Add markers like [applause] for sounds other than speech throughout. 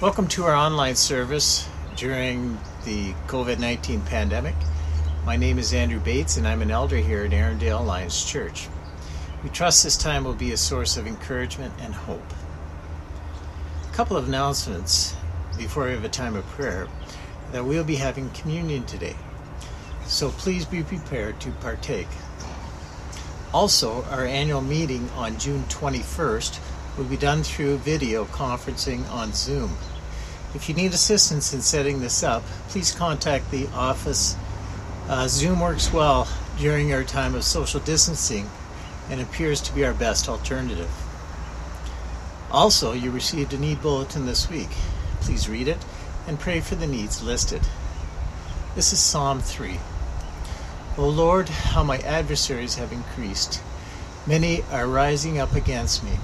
Welcome to our online service during the COVID 19 pandemic. My name is Andrew Bates, and I'm an elder here at Arundel Alliance Church. We trust this time will be a source of encouragement and hope. A couple of announcements before we have a time of prayer that we'll be having communion today, so please be prepared to partake. Also, our annual meeting on June 21st will be done through video conferencing on Zoom. If you need assistance in setting this up, please contact the office. Uh, Zoom works well during our time of social distancing and appears to be our best alternative. Also, you received a need bulletin this week. Please read it and pray for the needs listed. This is Psalm 3. O Lord, how my adversaries have increased. Many are rising up against me.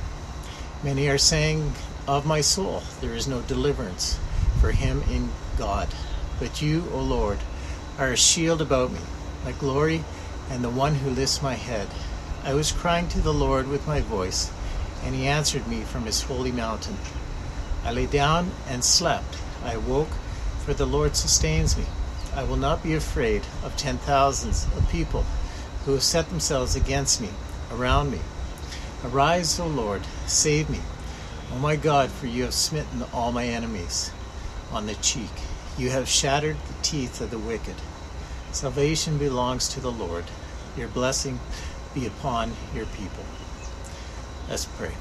Many are saying, of my soul there is no deliverance for him in God. But you, O Lord, are a shield about me, my glory, and the one who lifts my head. I was crying to the Lord with my voice, and he answered me from his holy mountain. I lay down and slept. I woke, for the Lord sustains me. I will not be afraid of ten thousands of people who have set themselves against me, around me. Arise, O Lord, save me. O my God, for you have smitten all my enemies on the cheek. You have shattered the teeth of the wicked. Salvation belongs to the Lord. Your blessing be upon your people. Let's pray.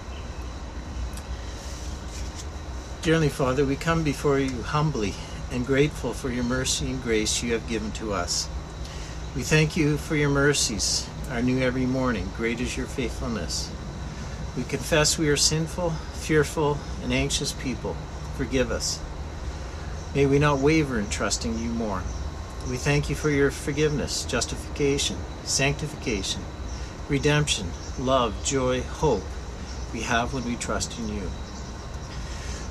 Dearly Father, we come before you humbly and grateful for your mercy and grace you have given to us. We thank you for your mercies, are new every morning. Great is your faithfulness. We confess we are sinful, fearful, and anxious people. Forgive us. May we not waver in trusting you more. We thank you for your forgiveness, justification, sanctification, redemption, love, joy, hope we have when we trust in you.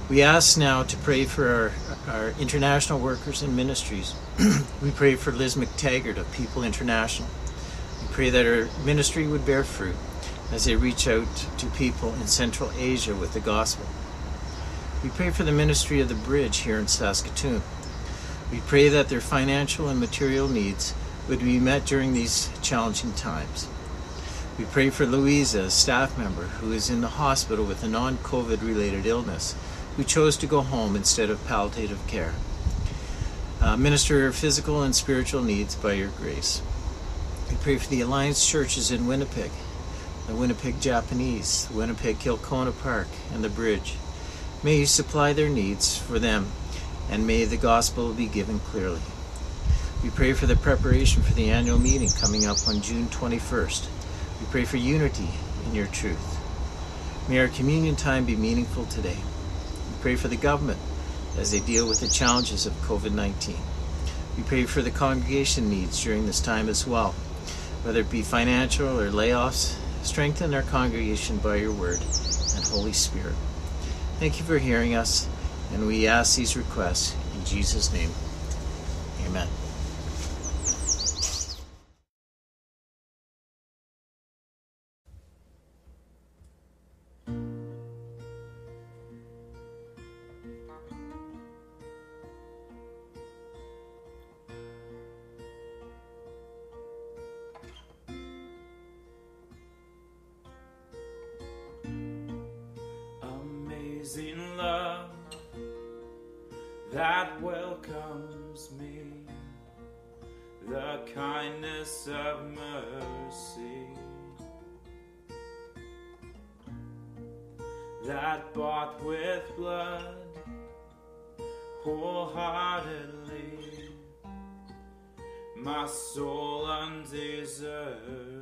We ask now to pray for our, our international workers and ministries. [clears throat] we pray for Liz McTaggart of People International. We pray that her ministry would bear fruit as they reach out to people in Central Asia with the gospel. We pray for the ministry of the bridge here in Saskatoon. We pray that their financial and material needs would be met during these challenging times. We pray for Louisa, a staff member who is in the hospital with a non COVID related illness, who chose to go home instead of palliative care. Uh, minister her physical and spiritual needs by your grace. We pray for the Alliance churches in Winnipeg the Winnipeg Japanese, Winnipeg Kilcona Park, and the bridge. May you supply their needs for them, and may the gospel be given clearly. We pray for the preparation for the annual meeting coming up on June 21st. We pray for unity in your truth. May our communion time be meaningful today. We pray for the government as they deal with the challenges of COVID 19. We pray for the congregation needs during this time as well, whether it be financial or layoffs, Strengthen our congregation by your word and Holy Spirit. Thank you for hearing us, and we ask these requests in Jesus' name. Amen. That welcomes me, the kindness of mercy that bought with blood wholeheartedly my soul undeserving.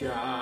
God,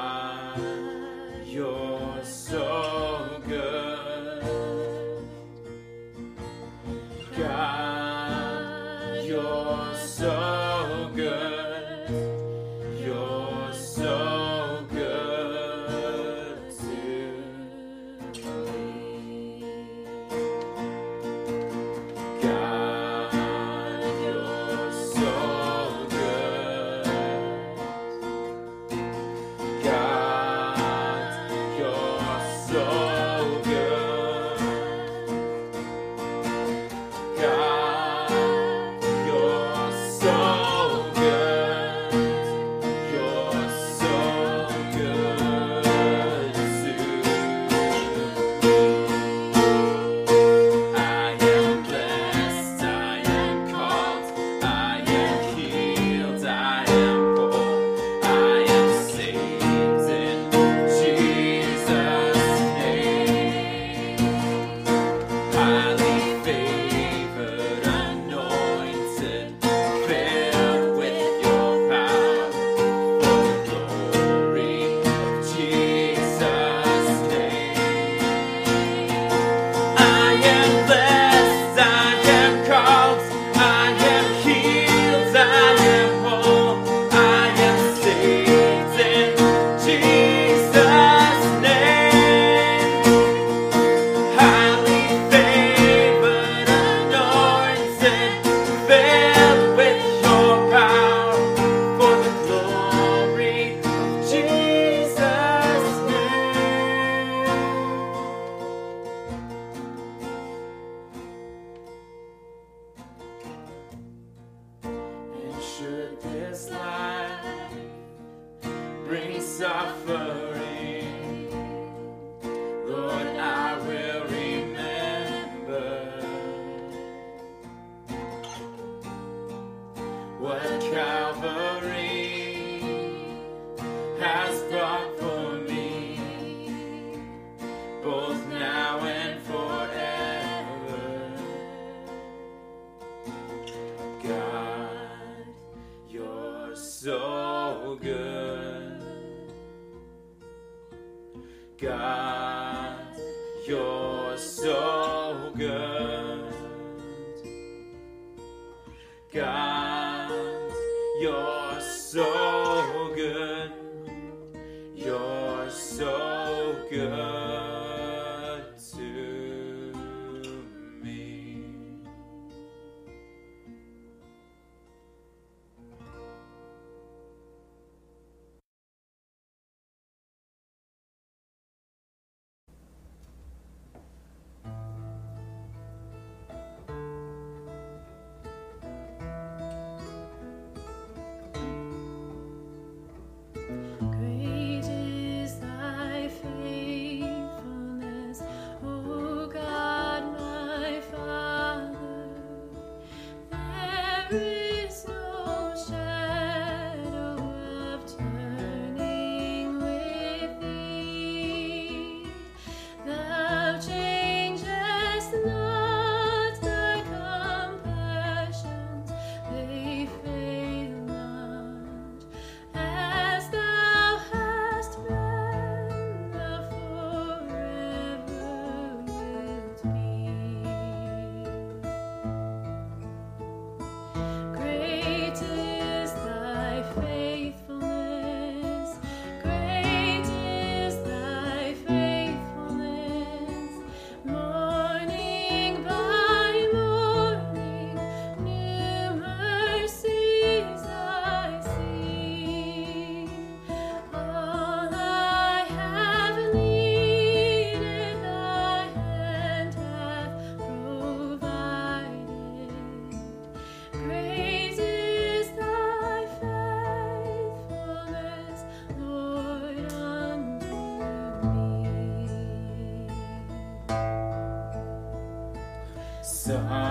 summer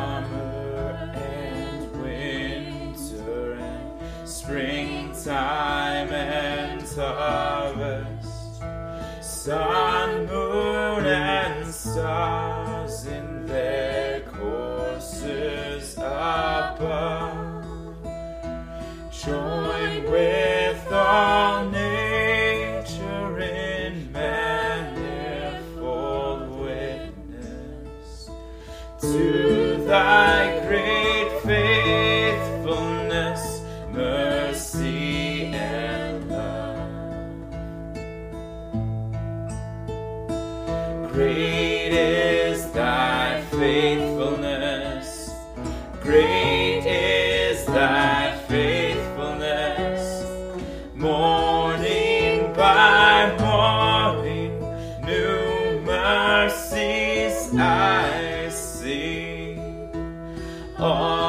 All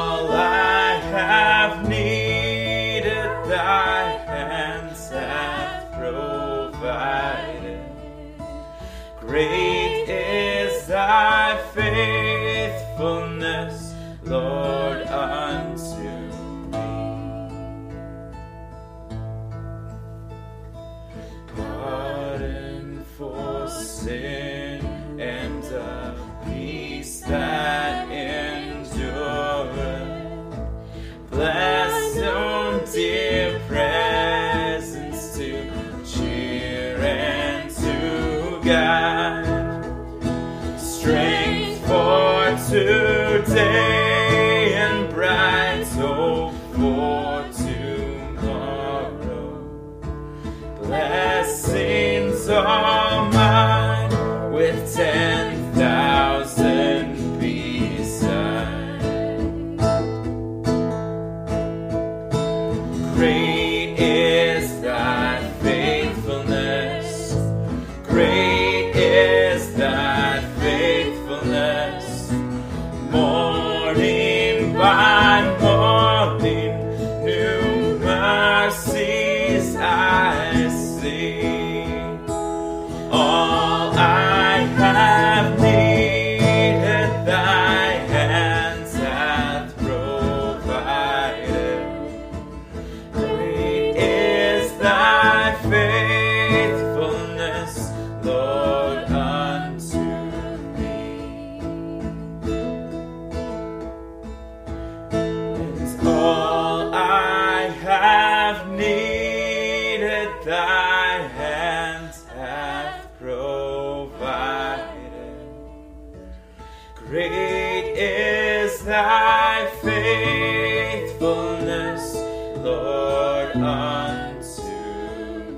Great is thy faithfulness, Lord, unto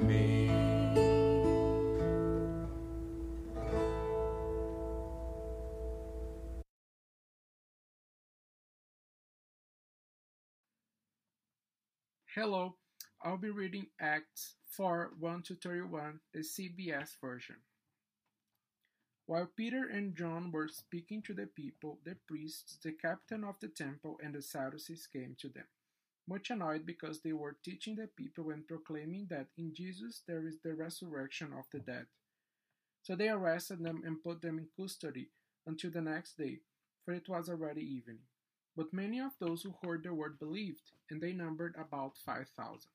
me. Hello, I'll be reading Acts 4 1 to 31, the CBS version. While Peter and John were speaking to the people, the priests, the captain of the temple, and the Sadducees came to them, much annoyed because they were teaching the people and proclaiming that in Jesus there is the resurrection of the dead. So they arrested them and put them in custody until the next day, for it was already evening. But many of those who heard the word believed, and they numbered about five thousand.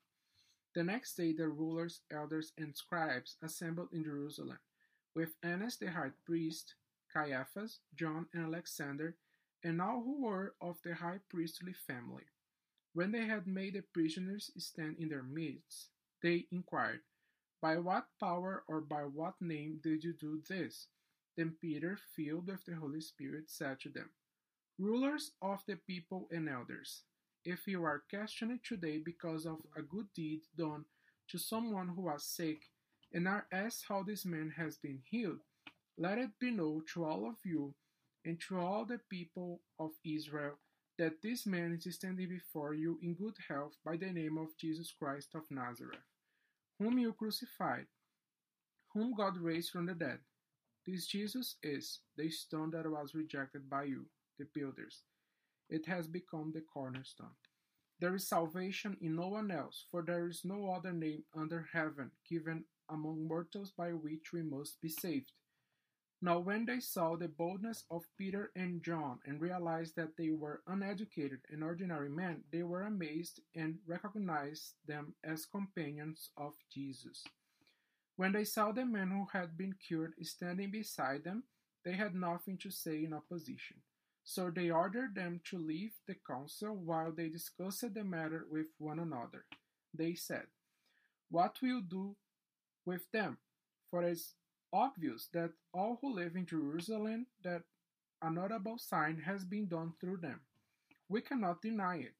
The next day the rulers, elders, and scribes assembled in Jerusalem, with Annas the high priest, Caiaphas, John, and Alexander, and all who were of the high priestly family. When they had made the prisoners stand in their midst, they inquired, By what power or by what name did you do this? Then Peter, filled with the Holy Spirit, said to them, Rulers of the people and elders, if you are questioned today because of a good deed done to someone who was sick, and are asked how this man has been healed, let it be known to all of you and to all the people of Israel that this man is standing before you in good health by the name of Jesus Christ of Nazareth, whom you crucified, whom God raised from the dead. This Jesus is the stone that was rejected by you, the builders. It has become the cornerstone. There is salvation in no one else, for there is no other name under heaven given among mortals by which we must be saved. Now, when they saw the boldness of Peter and John and realized that they were uneducated and ordinary men, they were amazed and recognized them as companions of Jesus. When they saw the man who had been cured standing beside them, they had nothing to say in opposition. So they ordered them to leave the council while they discussed the matter with one another. They said, What will you do with them? For it is obvious that all who live in Jerusalem that a notable sign has been done through them. We cannot deny it.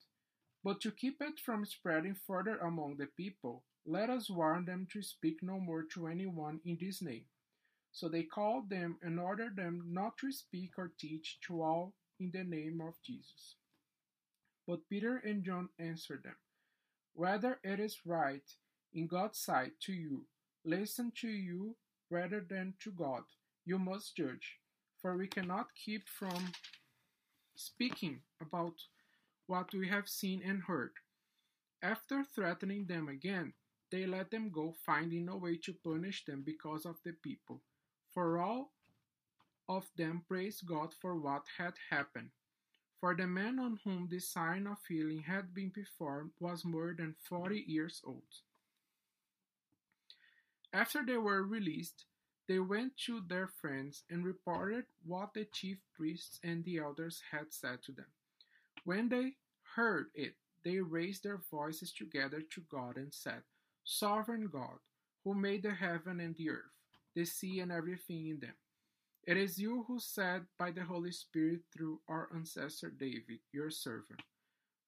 But to keep it from spreading further among the people, let us warn them to speak no more to anyone in this name. So they called them and ordered them not to speak or teach to all in the name of Jesus. But Peter and John answered them, Whether it is right in God's sight to you, listen to you rather than to God. You must judge, for we cannot keep from speaking about what we have seen and heard. After threatening them again, they let them go, finding no way to punish them because of the people. For all of them praised God for what had happened. For the man on whom this sign of healing had been performed was more than forty years old. After they were released, they went to their friends and reported what the chief priests and the elders had said to them. When they heard it, they raised their voices together to God and said, Sovereign God, who made the heaven and the earth, the sea and everything in them. It is you who said by the Holy Spirit through our ancestor David, your servant,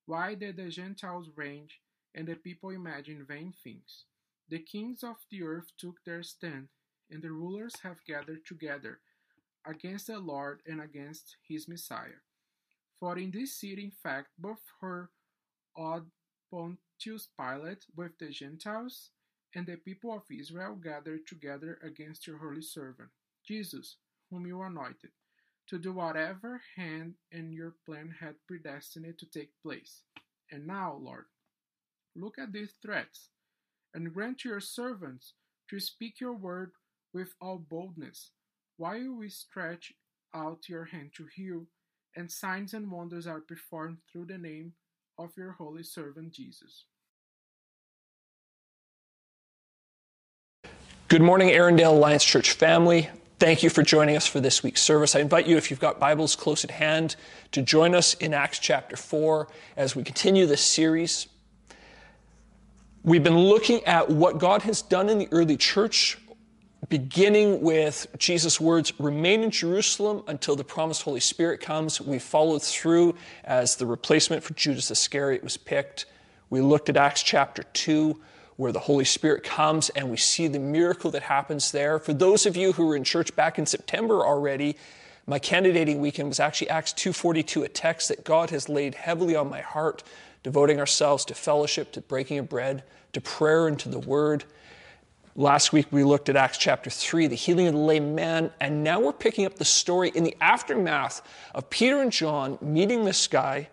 Why did the Gentiles rage and the people imagine vain things? The kings of the earth took their stand, and the rulers have gathered together against the Lord and against his Messiah. For in this city, in fact, both her odd Pontius Pilate with the Gentiles and the people of Israel gathered together against your holy servant, Jesus, whom you anointed, to do whatever hand and your plan had predestined to take place. And now, Lord, look at these threats, and grant to your servants to speak your word with all boldness, while we stretch out your hand to heal, and signs and wonders are performed through the name of your holy servant Jesus. Good morning, Arundel Alliance Church family. Thank you for joining us for this week's service. I invite you, if you've got Bibles close at hand, to join us in Acts chapter 4 as we continue this series. We've been looking at what God has done in the early church, beginning with Jesus' words, remain in Jerusalem until the promised Holy Spirit comes. We followed through as the replacement for Judas Iscariot was picked. We looked at Acts chapter 2 where the Holy Spirit comes and we see the miracle that happens there. For those of you who were in church back in September already, my candidating weekend was actually Acts 2:42, a text that God has laid heavily on my heart, devoting ourselves to fellowship, to breaking of bread, to prayer and to the word. Last week we looked at Acts chapter 3, the healing of the lame man, and now we're picking up the story in the aftermath of Peter and John meeting this guy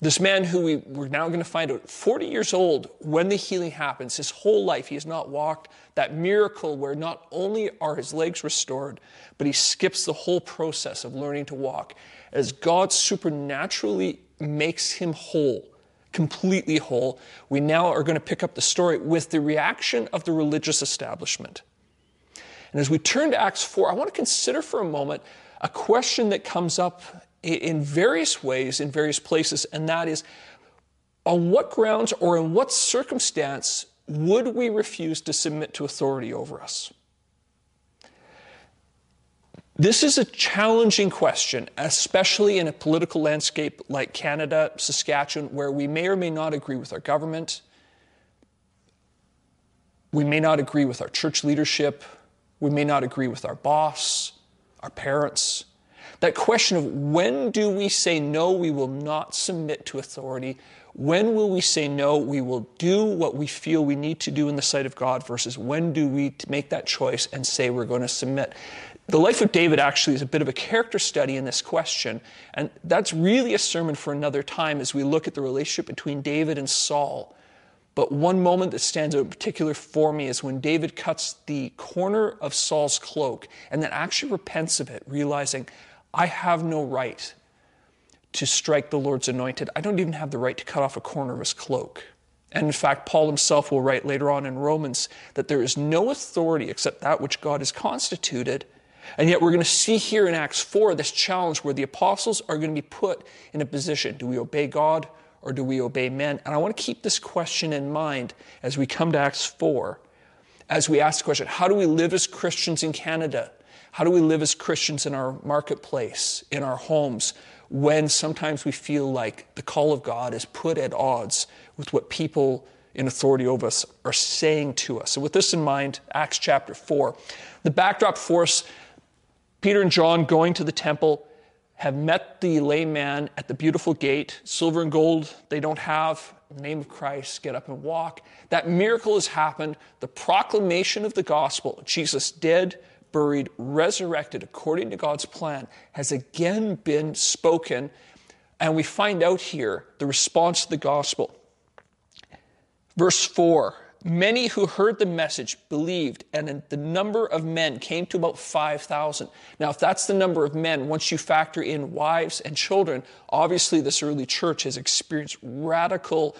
this man who we, we're now going to find out 40 years old when the healing happens, his whole life he has not walked. That miracle where not only are his legs restored, but he skips the whole process of learning to walk as God supernaturally makes him whole, completely whole. We now are going to pick up the story with the reaction of the religious establishment. And as we turn to Acts 4, I want to consider for a moment a question that comes up in various ways, in various places, and that is on what grounds or in what circumstance would we refuse to submit to authority over us? This is a challenging question, especially in a political landscape like Canada, Saskatchewan, where we may or may not agree with our government. We may not agree with our church leadership. We may not agree with our boss, our parents. That question of when do we say no, we will not submit to authority? When will we say no, we will do what we feel we need to do in the sight of God versus when do we make that choice and say we're going to submit? The life of David actually is a bit of a character study in this question, and that's really a sermon for another time as we look at the relationship between David and Saul. But one moment that stands out in particular for me is when David cuts the corner of Saul's cloak and then actually repents of it, realizing, I have no right to strike the Lord's anointed. I don't even have the right to cut off a corner of his cloak. And in fact, Paul himself will write later on in Romans that there is no authority except that which God has constituted. And yet, we're going to see here in Acts 4 this challenge where the apostles are going to be put in a position do we obey God or do we obey men? And I want to keep this question in mind as we come to Acts 4, as we ask the question how do we live as Christians in Canada? How do we live as Christians in our marketplace, in our homes, when sometimes we feel like the call of God is put at odds with what people in authority over us are saying to us? So, with this in mind, Acts chapter 4, the backdrop for us Peter and John going to the temple have met the lame man at the beautiful gate. Silver and gold they don't have. In the name of Christ, get up and walk. That miracle has happened. The proclamation of the gospel, Jesus dead, buried, resurrected according to God's plan, has again been spoken. And we find out here the response to the gospel. Verse 4 Many who heard the message believed, and the number of men came to about 5,000. Now, if that's the number of men, once you factor in wives and children, obviously this early church has experienced radical,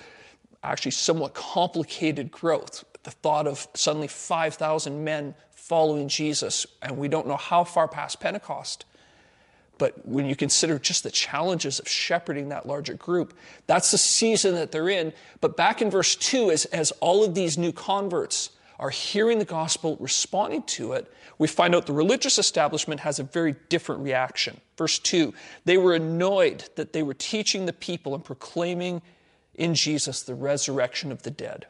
actually somewhat complicated growth. The thought of suddenly 5,000 men following Jesus, and we don't know how far past Pentecost. But when you consider just the challenges of shepherding that larger group, that's the season that they're in. But back in verse 2, as, as all of these new converts are hearing the gospel, responding to it, we find out the religious establishment has a very different reaction. Verse 2 they were annoyed that they were teaching the people and proclaiming in Jesus the resurrection of the dead.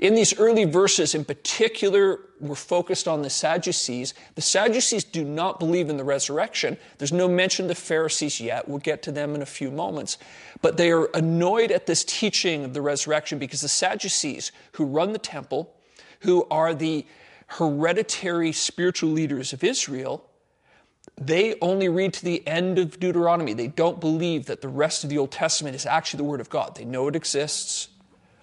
In these early verses, in particular, we're focused on the Sadducees. The Sadducees do not believe in the resurrection. There's no mention of the Pharisees yet. We'll get to them in a few moments. But they are annoyed at this teaching of the resurrection because the Sadducees, who run the temple, who are the hereditary spiritual leaders of Israel, they only read to the end of Deuteronomy. They don't believe that the rest of the Old Testament is actually the Word of God. They know it exists,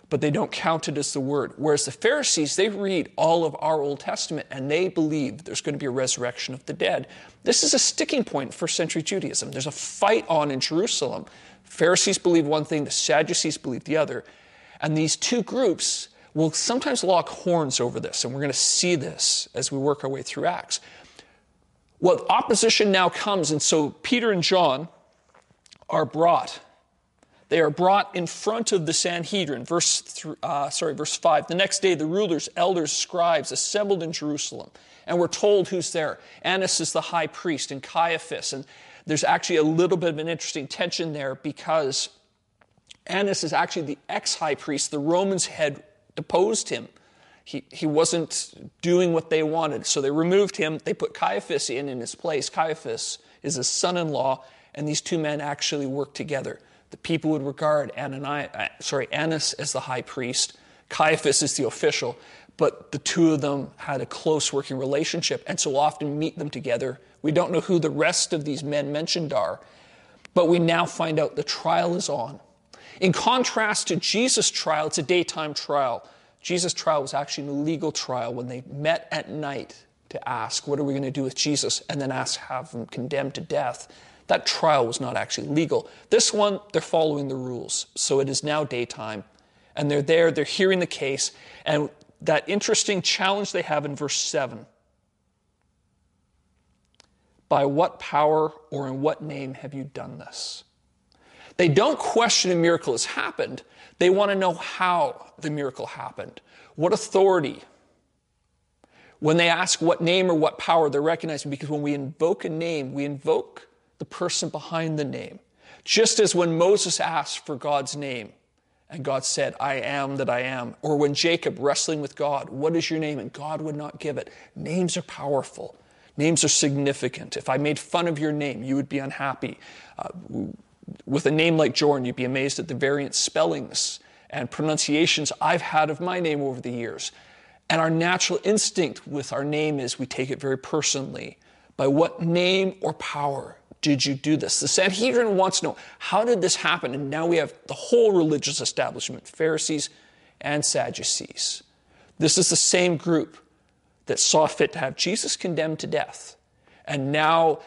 but they don't count it as the word. Whereas the Pharisees, they read all of our Old Testament and they believe there's going to be a resurrection of the dead. This is a sticking point in first century Judaism. There's a fight on in Jerusalem. Pharisees believe one thing, the Sadducees believe the other. And these two groups will sometimes lock horns over this, and we're going to see this as we work our way through Acts. Well, opposition now comes, and so Peter and John are brought they are brought in front of the Sanhedrin. Verse, th- uh, sorry, verse 5. The next day, the rulers, elders, scribes assembled in Jerusalem. And we're told who's there. Annas is the high priest, and Caiaphas. And there's actually a little bit of an interesting tension there because Annas is actually the ex high priest. The Romans had deposed him. He, he wasn't doing what they wanted. So they removed him. They put Caiaphas in in his place. Caiaphas is his son in law, and these two men actually work together the people would regard Ananias, uh, sorry, Annas as the high priest, Caiaphas as the official, but the two of them had a close working relationship and so often meet them together. We don't know who the rest of these men mentioned are, but we now find out the trial is on. In contrast to Jesus' trial, it's a daytime trial. Jesus' trial was actually an illegal trial when they met at night to ask, What are we going to do with Jesus? and then ask, have him condemned to death. That trial was not actually legal. This one, they're following the rules. So it is now daytime, and they're there, they're hearing the case, and that interesting challenge they have in verse 7 By what power or in what name have you done this? They don't question a miracle has happened. They want to know how the miracle happened. What authority? When they ask what name or what power, they're recognizing because when we invoke a name, we invoke the person behind the name. Just as when Moses asked for God's name and God said, I am that I am, or when Jacob wrestling with God, What is your name? and God would not give it. Names are powerful. Names are significant. If I made fun of your name, you would be unhappy. Uh, with a name like Jordan, you'd be amazed at the variant spellings and pronunciations I've had of my name over the years. And our natural instinct with our name is we take it very personally. By what name or power did you do this? The Sanhedrin wants to know how did this happen? And now we have the whole religious establishment Pharisees and Sadducees. This is the same group that saw fit to have Jesus condemned to death. And now,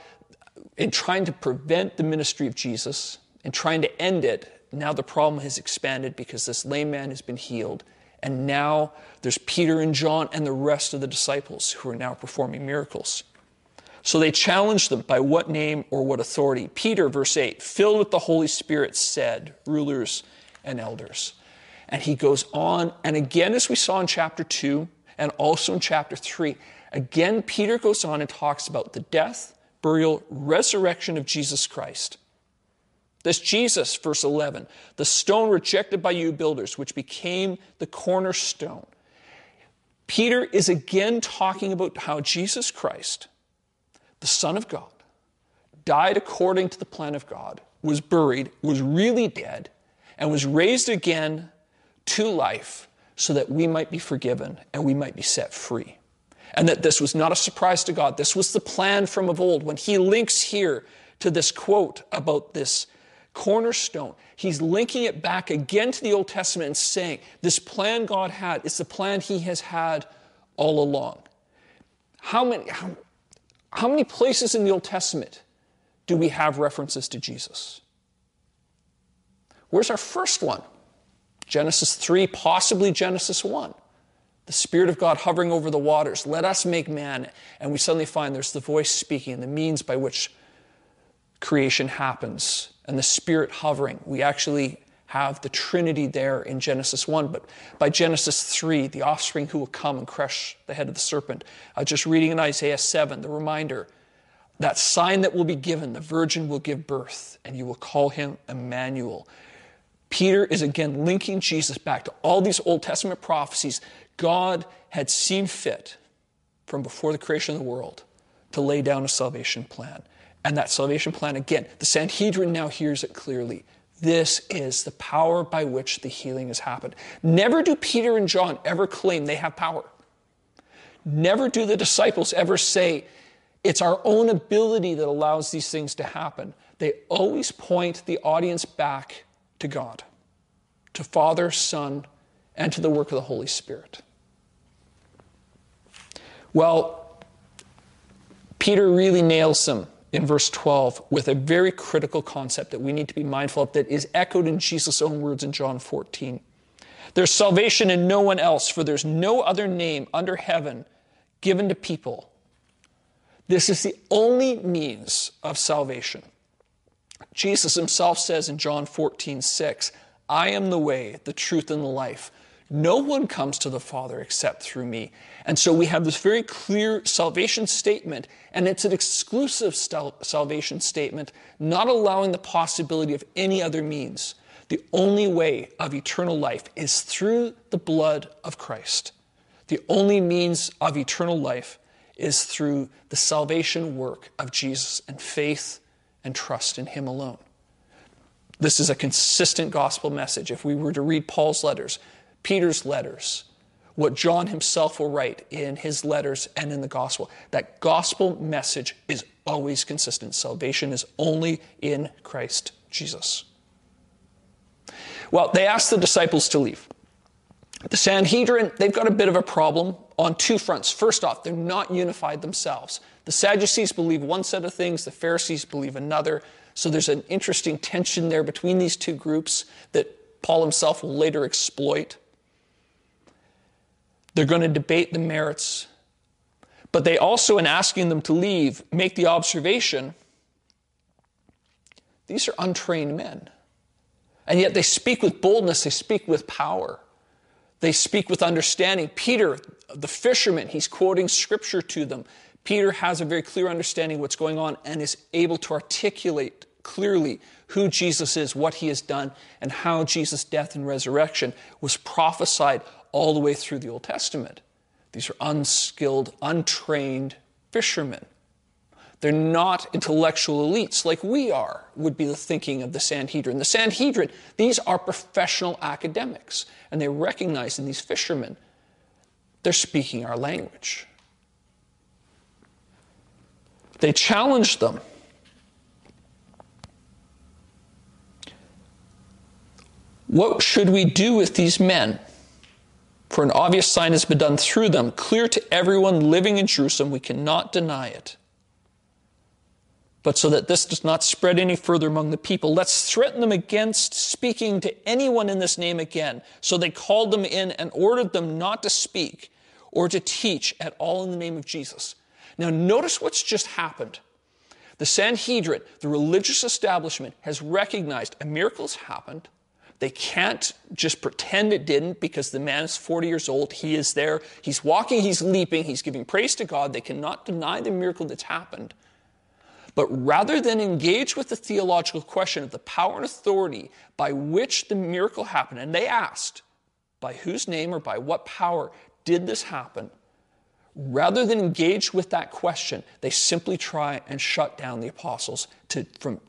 in trying to prevent the ministry of Jesus and trying to end it, now the problem has expanded because this lame man has been healed. And now there's Peter and John and the rest of the disciples who are now performing miracles. So they challenged them by what name or what authority. Peter, verse 8, filled with the Holy Spirit, said, rulers and elders. And he goes on, and again, as we saw in chapter 2 and also in chapter 3, again, Peter goes on and talks about the death, burial, resurrection of Jesus Christ. This Jesus, verse 11, the stone rejected by you builders, which became the cornerstone. Peter is again talking about how Jesus Christ, the Son of God, died according to the plan of God, was buried, was really dead, and was raised again to life so that we might be forgiven and we might be set free. And that this was not a surprise to God. This was the plan from of old. When he links here to this quote about this cornerstone, he's linking it back again to the Old Testament and saying, This plan God had is the plan he has had all along. How many, how, how many places in the Old Testament do we have references to Jesus? Where's our first one? Genesis 3, possibly Genesis 1. The Spirit of God hovering over the waters. Let us make man. And we suddenly find there's the voice speaking, the means by which creation happens, and the Spirit hovering. We actually have the Trinity there in Genesis 1. But by Genesis 3, the offspring who will come and crush the head of the serpent. Uh, just reading in Isaiah 7, the reminder that sign that will be given, the virgin will give birth, and you will call him Emmanuel. Peter is again linking Jesus back to all these Old Testament prophecies. God had seen fit from before the creation of the world to lay down a salvation plan. And that salvation plan, again, the Sanhedrin now hears it clearly. This is the power by which the healing has happened. Never do Peter and John ever claim they have power. Never do the disciples ever say, it's our own ability that allows these things to happen. They always point the audience back to God, to Father, Son, and to the work of the Holy Spirit. Well, Peter really nails them in verse 12 with a very critical concept that we need to be mindful of that is echoed in Jesus' own words in John 14. There's salvation in no one else, for there's no other name under heaven given to people. This is the only means of salvation. Jesus himself says in John 14, 6, I am the way, the truth, and the life. No one comes to the Father except through me. And so we have this very clear salvation statement, and it's an exclusive salvation statement, not allowing the possibility of any other means. The only way of eternal life is through the blood of Christ. The only means of eternal life is through the salvation work of Jesus and faith and trust in Him alone. This is a consistent gospel message. If we were to read Paul's letters, Peter's letters, what John himself will write in his letters and in the gospel, that gospel message is always consistent. Salvation is only in Christ Jesus. Well, they asked the disciples to leave. The Sanhedrin, they've got a bit of a problem on two fronts. First off, they're not unified themselves. The Sadducees believe one set of things, the Pharisees believe another. So there's an interesting tension there between these two groups that Paul himself will later exploit. They're going to debate the merits. But they also, in asking them to leave, make the observation these are untrained men. And yet they speak with boldness, they speak with power, they speak with understanding. Peter, the fisherman, he's quoting scripture to them. Peter has a very clear understanding of what's going on and is able to articulate clearly who Jesus is, what he has done, and how Jesus' death and resurrection was prophesied all the way through the Old Testament. These are unskilled, untrained fishermen. They're not intellectual elites like we are, would be the thinking of the Sanhedrin. The Sanhedrin, these are professional academics, and they recognize in these fishermen, they're speaking our language. They challenge them. What should we do with these men? For an obvious sign has been done through them, clear to everyone living in Jerusalem. We cannot deny it. But so that this does not spread any further among the people, let's threaten them against speaking to anyone in this name again. So they called them in and ordered them not to speak or to teach at all in the name of Jesus. Now, notice what's just happened. The Sanhedrin, the religious establishment, has recognized a miracle has happened. They can't just pretend it didn't because the man is 40 years old. He is there. He's walking, he's leaping, he's giving praise to God. They cannot deny the miracle that's happened. But rather than engage with the theological question of the power and authority by which the miracle happened, and they asked, by whose name or by what power did this happen? Rather than engage with that question, they simply try and shut down the apostles to, from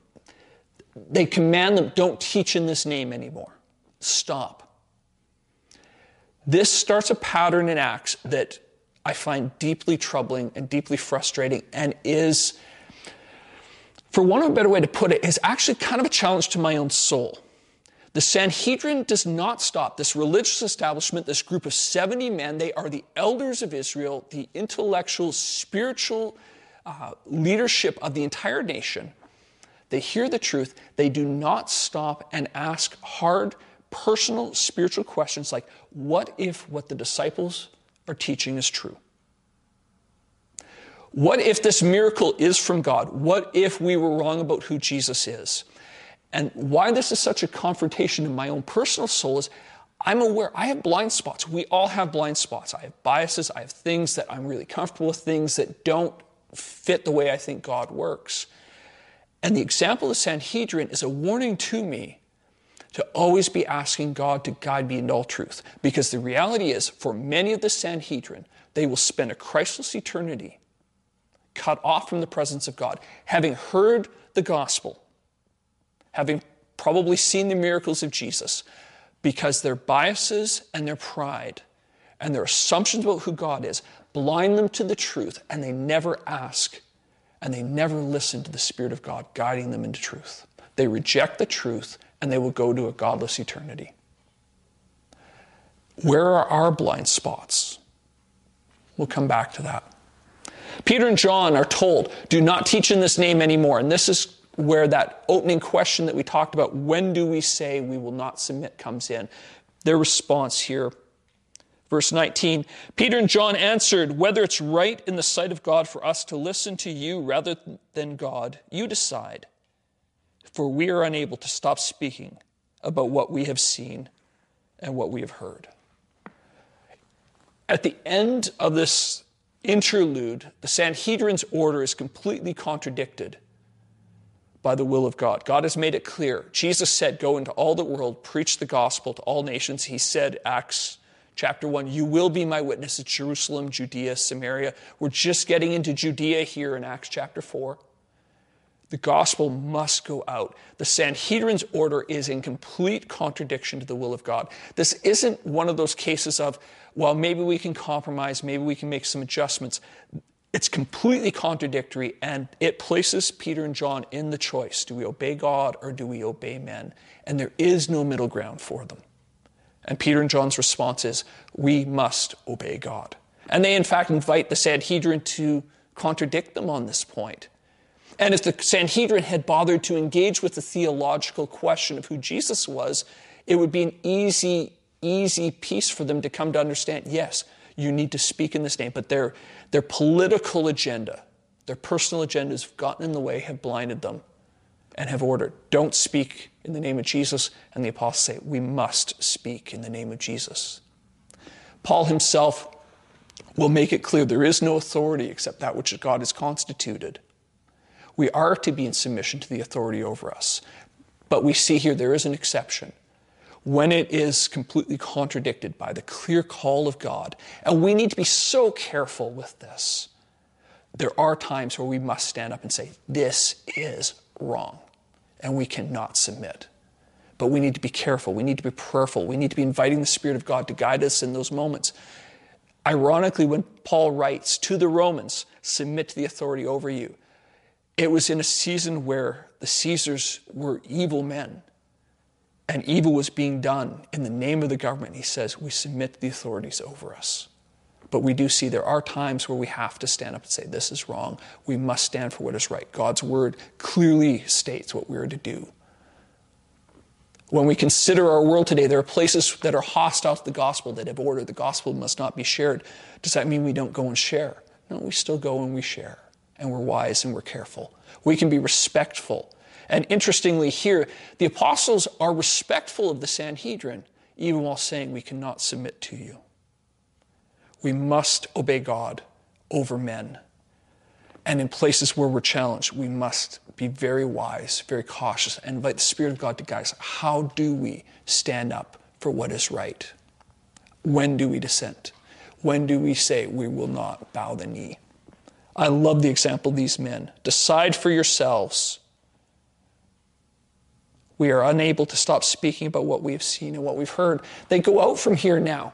they command them, don't teach in this name anymore. Stop. This starts a pattern in Acts that I find deeply troubling and deeply frustrating and is, for want of a better way to put it, is actually kind of a challenge to my own soul. The Sanhedrin does not stop. This religious establishment, this group of 70 men, they are the elders of Israel, the intellectual, spiritual uh, leadership of the entire nation. They hear the truth. They do not stop and ask hard, personal, spiritual questions like, what if what the disciples are teaching is true? What if this miracle is from God? What if we were wrong about who Jesus is? And why this is such a confrontation in my own personal soul is I'm aware I have blind spots. We all have blind spots. I have biases. I have things that I'm really comfortable with, things that don't fit the way I think God works. And the example of Sanhedrin is a warning to me to always be asking God to guide me into all truth. Because the reality is, for many of the Sanhedrin, they will spend a Christless eternity cut off from the presence of God, having heard the gospel, having probably seen the miracles of Jesus, because their biases and their pride and their assumptions about who God is blind them to the truth, and they never ask and they never listen to the Spirit of God guiding them into truth. They reject the truth and they will go to a godless eternity. Where are our blind spots? We'll come back to that. Peter and John are told, do not teach in this name anymore. And this is where that opening question that we talked about, when do we say we will not submit, comes in. Their response here Verse 19 Peter and John answered, Whether it's right in the sight of God for us to listen to you rather than God, you decide. For we are unable to stop speaking about what we have seen and what we have heard. At the end of this interlude, the Sanhedrin's order is completely contradicted by the will of God. God has made it clear. Jesus said, Go into all the world, preach the gospel to all nations. He said, Acts chapter 1, you will be my witness at Jerusalem, Judea, Samaria. We're just getting into Judea here in Acts chapter 4. The gospel must go out. The Sanhedrin's order is in complete contradiction to the will of God. This isn't one of those cases of, well, maybe we can compromise, maybe we can make some adjustments. It's completely contradictory, and it places Peter and John in the choice do we obey God or do we obey men? And there is no middle ground for them. And Peter and John's response is, we must obey God. And they, in fact, invite the Sanhedrin to contradict them on this point. And if the Sanhedrin had bothered to engage with the theological question of who Jesus was, it would be an easy, easy piece for them to come to understand yes, you need to speak in this name. But their, their political agenda, their personal agendas have gotten in the way, have blinded them and have ordered don't speak in the name of Jesus. And the apostles say, we must speak in the name of Jesus. Paul himself will make it clear there is no authority except that which God has constituted. We are to be in submission to the authority over us. But we see here there is an exception when it is completely contradicted by the clear call of God. And we need to be so careful with this. There are times where we must stand up and say, This is wrong, and we cannot submit. But we need to be careful. We need to be prayerful. We need to be inviting the Spirit of God to guide us in those moments. Ironically, when Paul writes to the Romans, submit to the authority over you, it was in a season where the Caesars were evil men. and evil was being done in the name of the government, he says, we submit the authorities over us. But we do see there are times where we have to stand up and say, This is wrong. We must stand for what is right. God's word clearly states what we are to do. When we consider our world today, there are places that are hostile to the gospel that have ordered the gospel must not be shared. Does that mean we don't go and share? No, we still go and we share. And we're wise and we're careful. We can be respectful. And interestingly, here, the apostles are respectful of the Sanhedrin, even while saying, We cannot submit to you. We must obey God over men. And in places where we're challenged, we must be very wise, very cautious, and invite the Spirit of God to guide us. How do we stand up for what is right? When do we dissent? When do we say we will not bow the knee? I love the example of these men. Decide for yourselves. We are unable to stop speaking about what we have seen and what we've heard. They go out from here now.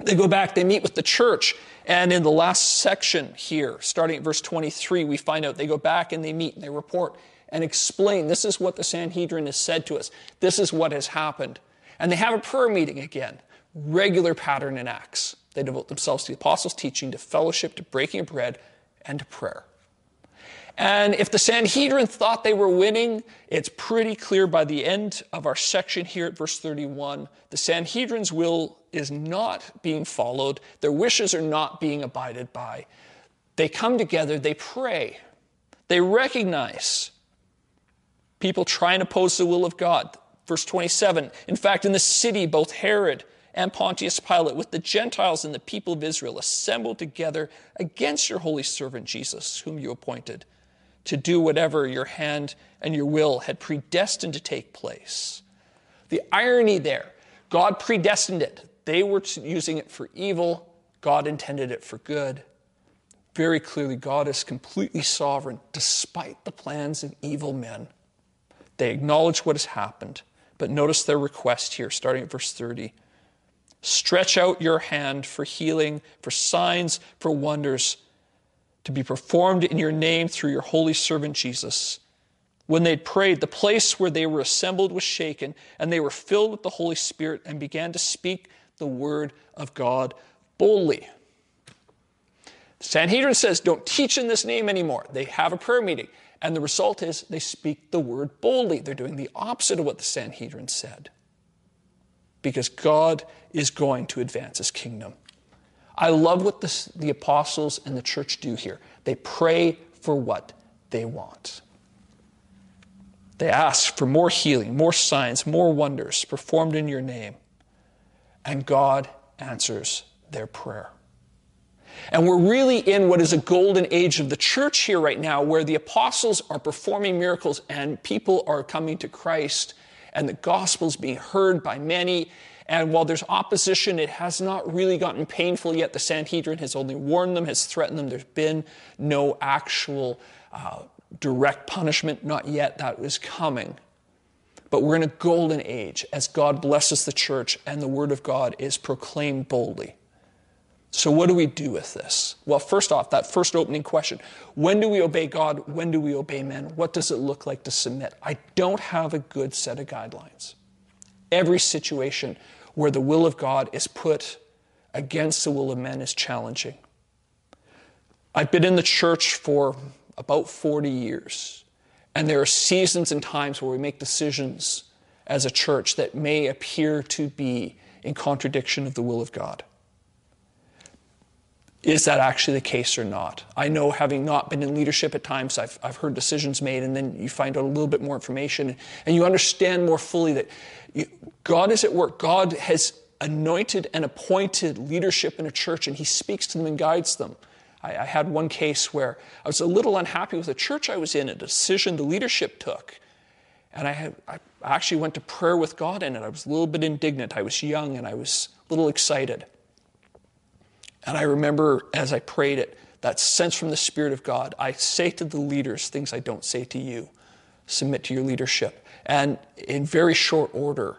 They go back, they meet with the church, and in the last section here, starting at verse 23, we find out they go back and they meet and they report and explain this is what the Sanhedrin has said to us, this is what has happened. And they have a prayer meeting again, regular pattern in Acts. They devote themselves to the apostles' teaching, to fellowship, to breaking of bread, and to prayer. And if the Sanhedrin thought they were winning, it's pretty clear by the end of our section here at verse 31. The Sanhedrin's will is not being followed, their wishes are not being abided by. They come together, they pray, they recognize people trying to oppose the will of God. Verse 27 In fact, in the city, both Herod and Pontius Pilate, with the Gentiles and the people of Israel, assembled together against your holy servant Jesus, whom you appointed to do whatever your hand and your will had predestined to take place. The irony there, God predestined it. They were using it for evil, God intended it for good. Very clearly, God is completely sovereign despite the plans of evil men. They acknowledge what has happened, but notice their request here, starting at verse 30. Stretch out your hand for healing, for signs, for wonders to be performed in your name through your holy servant Jesus. When they prayed, the place where they were assembled was shaken, and they were filled with the Holy Spirit and began to speak the word of God boldly. The Sanhedrin says, Don't teach in this name anymore. They have a prayer meeting. And the result is they speak the word boldly. They're doing the opposite of what the Sanhedrin said. Because God is going to advance his kingdom. I love what the, the apostles and the church do here. They pray for what they want. They ask for more healing, more signs, more wonders performed in your name. And God answers their prayer. And we're really in what is a golden age of the church here right now, where the apostles are performing miracles and people are coming to Christ, and the gospel is being heard by many, and while there's opposition, it has not really gotten painful yet. The Sanhedrin has only warned them, has threatened them. There's been no actual uh, direct punishment, not yet. That is coming. But we're in a golden age as God blesses the church and the word of God is proclaimed boldly. So, what do we do with this? Well, first off, that first opening question when do we obey God? When do we obey men? What does it look like to submit? I don't have a good set of guidelines. Every situation where the will of God is put against the will of men is challenging. I've been in the church for about 40 years, and there are seasons and times where we make decisions as a church that may appear to be in contradiction of the will of God. Is that actually the case or not? I know, having not been in leadership at times, I've, I've heard decisions made, and then you find out a little bit more information, and you understand more fully that you, God is at work. God has anointed and appointed leadership in a church, and He speaks to them and guides them. I, I had one case where I was a little unhappy with the church I was in, a decision the leadership took. And I, had, I actually went to prayer with God in it. I was a little bit indignant. I was young and I was a little excited. And I remember as I prayed it, that sense from the Spirit of God, I say to the leaders things I don't say to you. Submit to your leadership. And in very short order,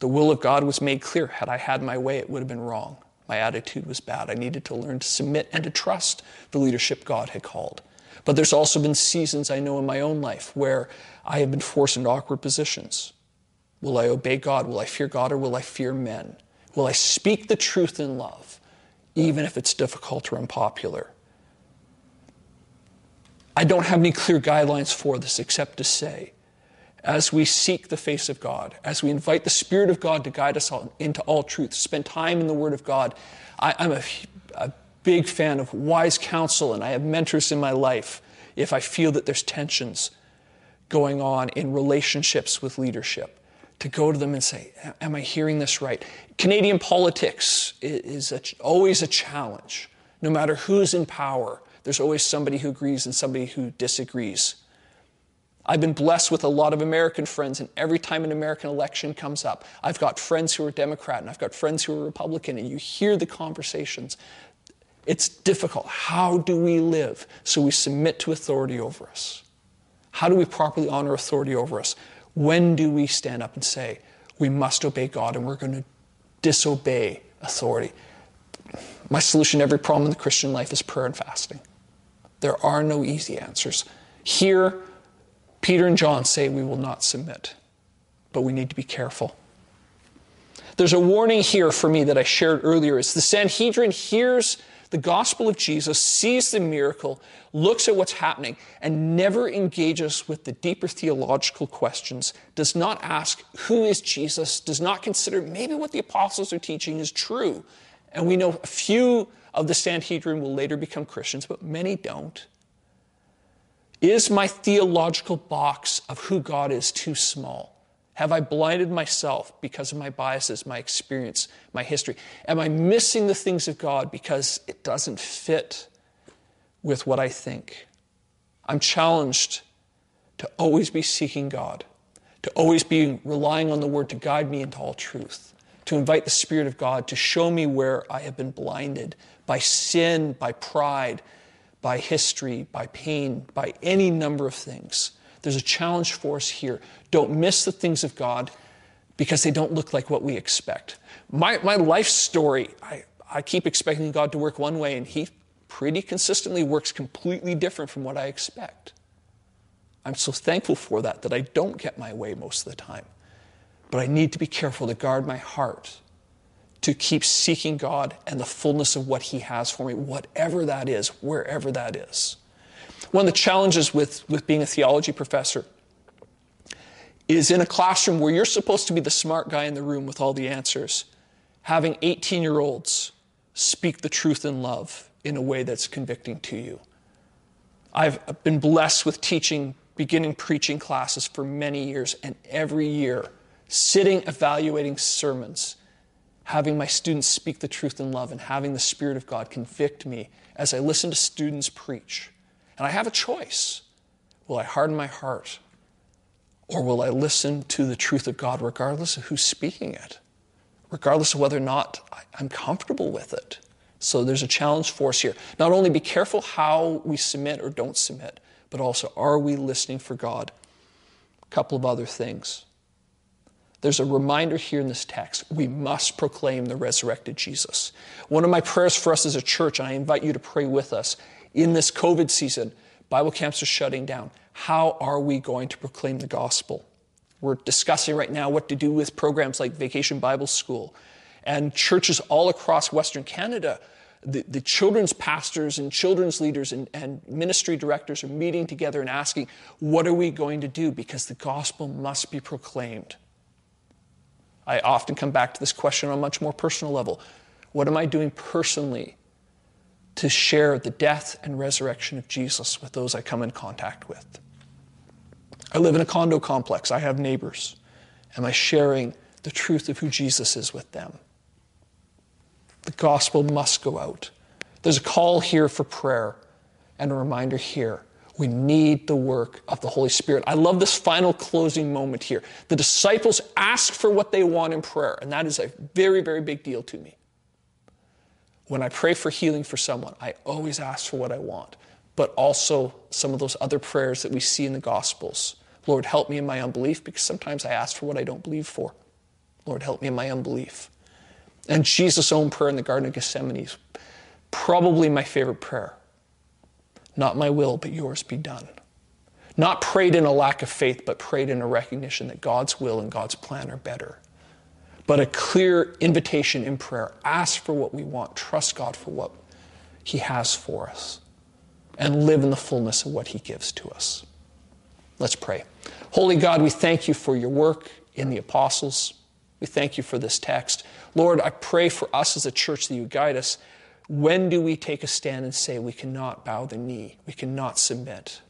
the will of God was made clear. Had I had my way, it would have been wrong. My attitude was bad. I needed to learn to submit and to trust the leadership God had called. But there's also been seasons I know in my own life where I have been forced into awkward positions. Will I obey God? Will I fear God or will I fear men? Will I speak the truth in love, even if it's difficult or unpopular? I don't have any clear guidelines for this except to say, as we seek the face of God, as we invite the Spirit of God to guide us all, into all truth, spend time in the Word of God, I, am a, a big fan of wise counsel, and I have mentors in my life if I feel that there's tensions going on in relationships with leadership to go to them and say, Am I hearing this right? Canadian politics is a, always a challenge. No matter who's in power, there's always somebody who agrees and somebody who disagrees. I've been blessed with a lot of American friends, and every time an American election comes up, I've got friends who are Democrat and I've got friends who are Republican, and you hear the conversations. It's difficult. How do we live so we submit to authority over us? How do we properly honor authority over us? When do we stand up and say, we must obey God and we're going to disobey authority? My solution to every problem in the Christian life is prayer and fasting. There are no easy answers. Here, Peter and John say we will not submit, but we need to be careful. There's a warning here for me that I shared earlier. Is the Sanhedrin hears the gospel of Jesus, sees the miracle, looks at what's happening, and never engages with the deeper theological questions, does not ask, Who is Jesus? does not consider maybe what the apostles are teaching is true. And we know a few of the Sanhedrin will later become Christians, but many don't. Is my theological box of who God is too small? Have I blinded myself because of my biases, my experience, my history? Am I missing the things of God because it doesn't fit with what I think? I'm challenged to always be seeking God, to always be relying on the Word to guide me into all truth, to invite the Spirit of God to show me where I have been blinded by sin, by pride, by history, by pain, by any number of things. There's a challenge for us here. Don't miss the things of God because they don't look like what we expect. My, my life story, I, I keep expecting God to work one way, and He pretty consistently works completely different from what I expect. I'm so thankful for that, that I don't get my way most of the time. But I need to be careful to guard my heart, to keep seeking God and the fullness of what He has for me, whatever that is, wherever that is. One of the challenges with, with being a theology professor is in a classroom where you're supposed to be the smart guy in the room with all the answers, having 18 year olds speak the truth in love in a way that's convicting to you. I've been blessed with teaching beginning preaching classes for many years, and every year, sitting evaluating sermons, having my students speak the truth in love, and having the Spirit of God convict me as I listen to students preach. And I have a choice. Will I harden my heart? Or will I listen to the truth of God regardless of who's speaking it? Regardless of whether or not I'm comfortable with it. So there's a challenge for us here. Not only be careful how we submit or don't submit, but also are we listening for God? A couple of other things. There's a reminder here in this text. We must proclaim the resurrected Jesus. One of my prayers for us as a church, and I invite you to pray with us, in this COVID season, Bible camps are shutting down. How are we going to proclaim the gospel? We're discussing right now what to do with programs like Vacation Bible School. And churches all across Western Canada, the, the children's pastors and children's leaders and, and ministry directors are meeting together and asking, what are we going to do? Because the gospel must be proclaimed. I often come back to this question on a much more personal level. What am I doing personally to share the death and resurrection of Jesus with those I come in contact with. I live in a condo complex. I have neighbors. Am I sharing the truth of who Jesus is with them? The gospel must go out. There's a call here for prayer and a reminder here. We need the work of the Holy Spirit. I love this final closing moment here. The disciples ask for what they want in prayer, and that is a very, very big deal to me. When I pray for healing for someone, I always ask for what I want, but also some of those other prayers that we see in the Gospels. Lord, help me in my unbelief, because sometimes I ask for what I don't believe for. Lord, help me in my unbelief. And Jesus' own prayer in the Garden of Gethsemane is probably my favorite prayer. Not my will, but yours be done. Not prayed in a lack of faith, but prayed in a recognition that God's will and God's plan are better. But a clear invitation in prayer ask for what we want, trust God for what He has for us, and live in the fullness of what He gives to us. Let's pray. Holy God, we thank you for your work in the apostles. We thank you for this text. Lord, I pray for us as a church that you guide us. When do we take a stand and say we cannot bow the knee? We cannot submit?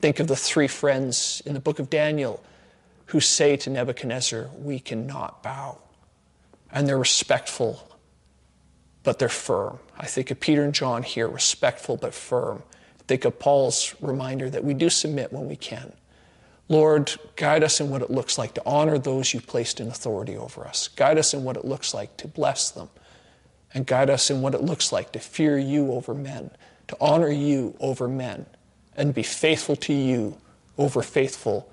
Think of the three friends in the book of Daniel who say to Nebuchadnezzar, We cannot bow. And they're respectful, but they're firm. I think of Peter and John here, respectful but firm. Think of Paul's reminder that we do submit when we can. Lord, guide us in what it looks like to honor those you've placed in authority over us. Guide us in what it looks like to bless them. And guide us in what it looks like to fear you over men, to honor you over men, and be faithful to you over faithful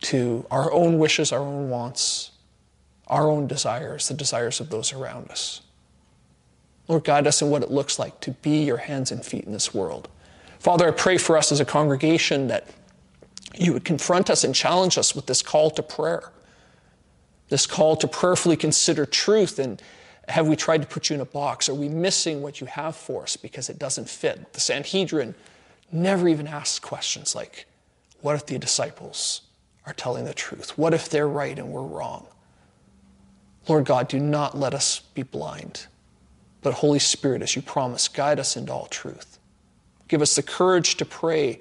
to our own wishes, our own wants, our own desires, the desires of those around us. Lord, guide us in what it looks like to be your hands and feet in this world. Father, I pray for us as a congregation that you would confront us and challenge us with this call to prayer, this call to prayerfully consider truth. And have we tried to put you in a box? Are we missing what you have for us because it doesn't fit? The Sanhedrin never even asks questions like, what if the disciples are telling the truth? What if they're right and we're wrong? Lord God, do not let us be blind, but Holy Spirit, as you promised, guide us into all truth. Give us the courage to pray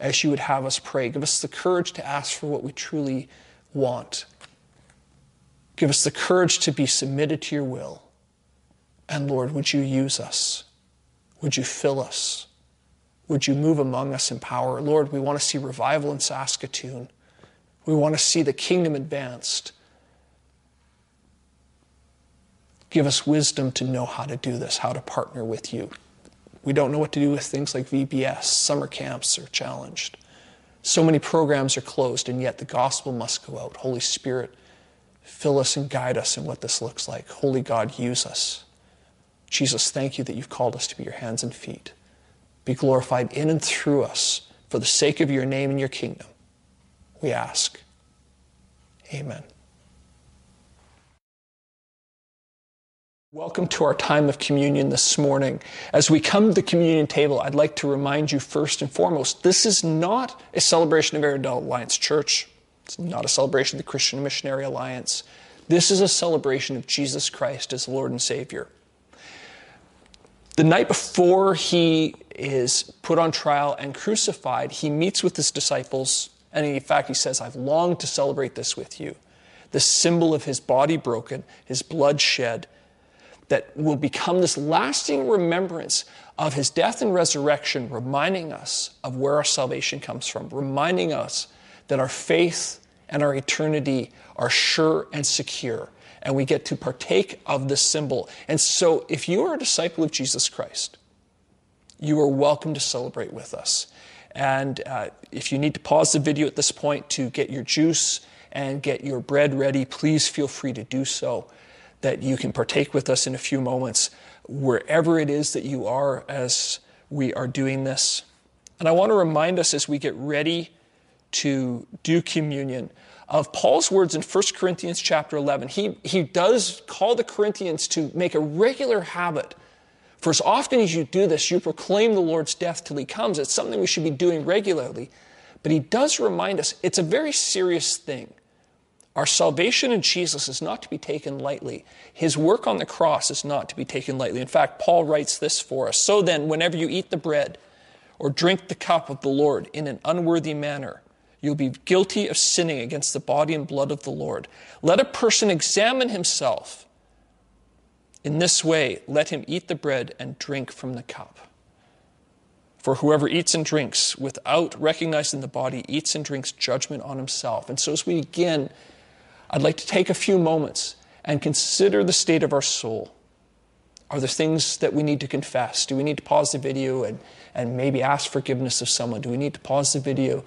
as you would have us pray. Give us the courage to ask for what we truly want. Give us the courage to be submitted to your will. And Lord, would you use us? Would you fill us? Would you move among us in power? Lord, we want to see revival in Saskatoon. We want to see the kingdom advanced. Give us wisdom to know how to do this, how to partner with you. We don't know what to do with things like VBS. Summer camps are challenged. So many programs are closed, and yet the gospel must go out. Holy Spirit, fill us and guide us in what this looks like. Holy God, use us. Jesus, thank you that you've called us to be your hands and feet. Be glorified in and through us for the sake of your name and your kingdom. We ask. Amen. Welcome to our time of communion this morning. As we come to the communion table, I'd like to remind you first and foremost this is not a celebration of Erindale Alliance Church. It's not a celebration of the Christian Missionary Alliance. This is a celebration of Jesus Christ as Lord and Savior. The night before he is put on trial and crucified, he meets with his disciples, and in fact, he says, I've longed to celebrate this with you. The symbol of his body broken, his blood shed, that will become this lasting remembrance of his death and resurrection, reminding us of where our salvation comes from, reminding us that our faith and our eternity are sure and secure, and we get to partake of this symbol. And so, if you are a disciple of Jesus Christ, you are welcome to celebrate with us. And uh, if you need to pause the video at this point to get your juice and get your bread ready, please feel free to do so that you can partake with us in a few moments, wherever it is that you are as we are doing this. And I want to remind us as we get ready to do communion of Paul's words in 1 Corinthians chapter 11. He, he does call the Corinthians to make a regular habit. For as often as you do this, you proclaim the Lord's death till he comes. It's something we should be doing regularly. But he does remind us it's a very serious thing. Our salvation in Jesus is not to be taken lightly. His work on the cross is not to be taken lightly. In fact, Paul writes this for us. So then, whenever you eat the bread or drink the cup of the Lord in an unworthy manner, you'll be guilty of sinning against the body and blood of the Lord. Let a person examine himself. In this way, let him eat the bread and drink from the cup. For whoever eats and drinks without recognizing the body eats and drinks judgment on himself. And so, as we begin, I'd like to take a few moments and consider the state of our soul. Are there things that we need to confess? Do we need to pause the video and, and maybe ask forgiveness of someone? Do we need to pause the video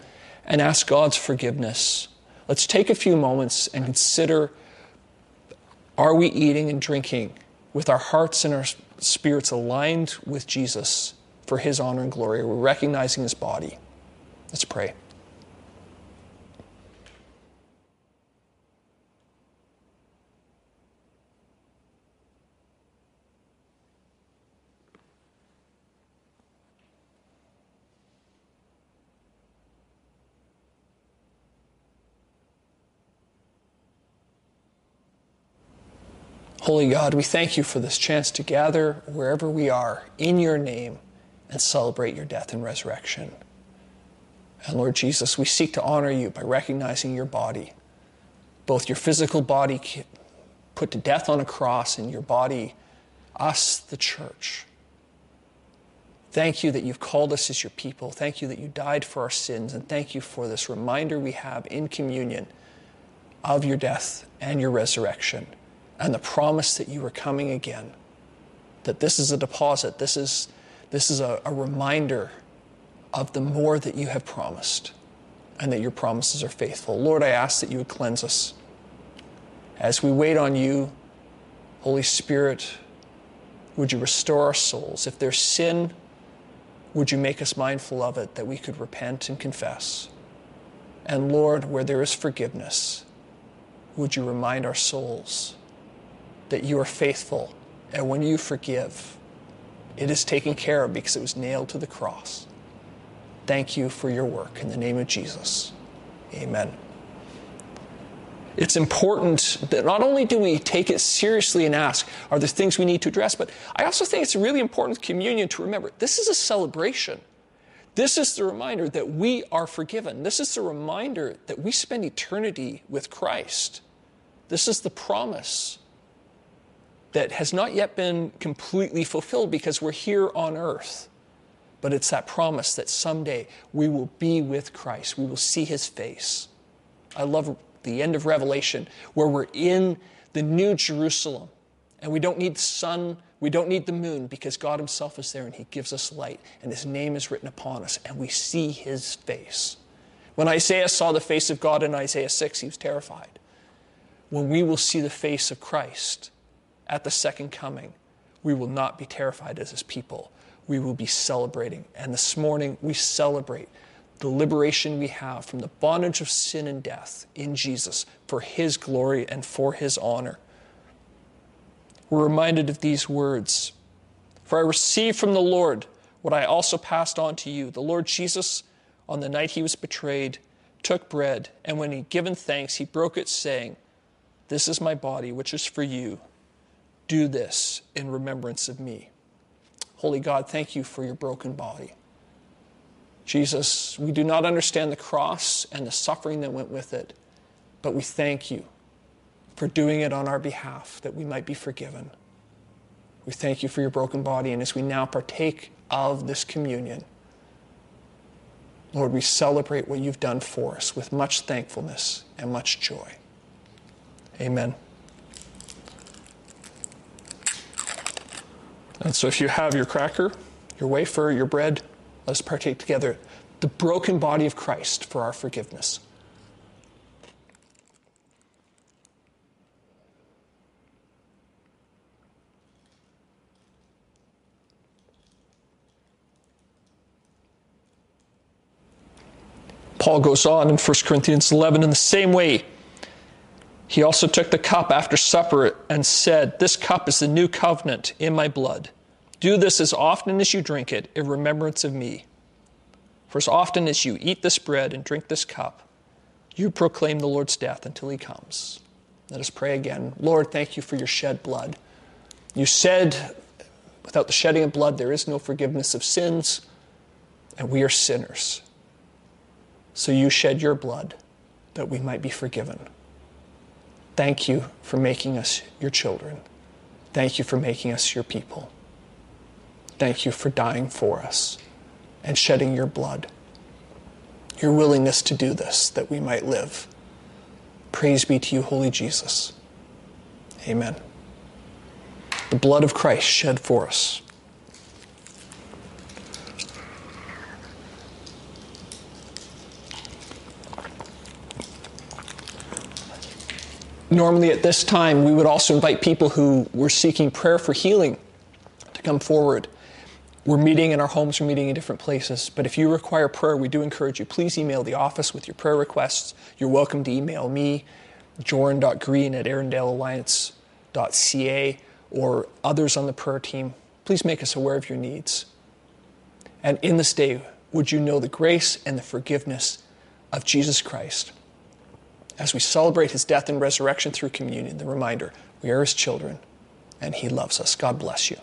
and ask God's forgiveness? Let's take a few moments and consider are we eating and drinking with our hearts and our spirits aligned with Jesus for his honor and glory? Are we recognizing his body? Let's pray. Holy God, we thank you for this chance to gather wherever we are in your name and celebrate your death and resurrection. And Lord Jesus, we seek to honor you by recognizing your body, both your physical body put to death on a cross and your body, us, the church. Thank you that you've called us as your people. Thank you that you died for our sins. And thank you for this reminder we have in communion of your death and your resurrection and the promise that you are coming again. That this is a deposit, this is, this is a, a reminder of the more that you have promised and that your promises are faithful. Lord, I ask that you would cleanse us. As we wait on you, Holy Spirit, would you restore our souls? If there's sin, would you make us mindful of it that we could repent and confess? And Lord, where there is forgiveness, would you remind our souls that you are faithful and when you forgive, it is taken care of because it was nailed to the cross. Thank you for your work in the name of Jesus. Amen. It's important that not only do we take it seriously and ask, are there things we need to address, but I also think it's really important communion to remember this is a celebration. This is the reminder that we are forgiven. This is the reminder that we spend eternity with Christ. This is the promise that has not yet been completely fulfilled because we're here on earth. But it's that promise that someday we will be with Christ, we will see his face. I love the end of Revelation where we're in the new Jerusalem and we don't need the sun, we don't need the moon because God himself is there and he gives us light and his name is written upon us and we see his face. When Isaiah saw the face of God in Isaiah 6, he was terrified. When we will see the face of Christ, at the second coming, we will not be terrified as his people. We will be celebrating. And this morning, we celebrate the liberation we have from the bondage of sin and death in Jesus for his glory and for his honor. We're reminded of these words For I received from the Lord what I also passed on to you. The Lord Jesus, on the night he was betrayed, took bread, and when he had given thanks, he broke it, saying, This is my body, which is for you. Do this in remembrance of me. Holy God, thank you for your broken body. Jesus, we do not understand the cross and the suffering that went with it, but we thank you for doing it on our behalf that we might be forgiven. We thank you for your broken body, and as we now partake of this communion, Lord, we celebrate what you've done for us with much thankfulness and much joy. Amen. And so, if you have your cracker, your wafer, your bread, let's partake together the broken body of Christ for our forgiveness. Paul goes on in 1 Corinthians 11 in the same way. He also took the cup after supper and said, This cup is the new covenant in my blood. Do this as often as you drink it in remembrance of me. For as often as you eat this bread and drink this cup, you proclaim the Lord's death until he comes. Let us pray again. Lord, thank you for your shed blood. You said, without the shedding of blood, there is no forgiveness of sins, and we are sinners. So you shed your blood that we might be forgiven. Thank you for making us your children. Thank you for making us your people. Thank you for dying for us and shedding your blood. Your willingness to do this that we might live. Praise be to you, Holy Jesus. Amen. The blood of Christ shed for us. Normally, at this time, we would also invite people who were seeking prayer for healing to come forward We're meeting in our homes, we're meeting in different places. But if you require prayer, we do encourage you, please email the office with your prayer requests. You're welcome to email me, joran.green at erindalealliance.ca, or others on the prayer team. Please make us aware of your needs. And in this day, would you know the grace and the forgiveness of Jesus Christ? As we celebrate his death and resurrection through communion, the reminder we are his children and he loves us. God bless you.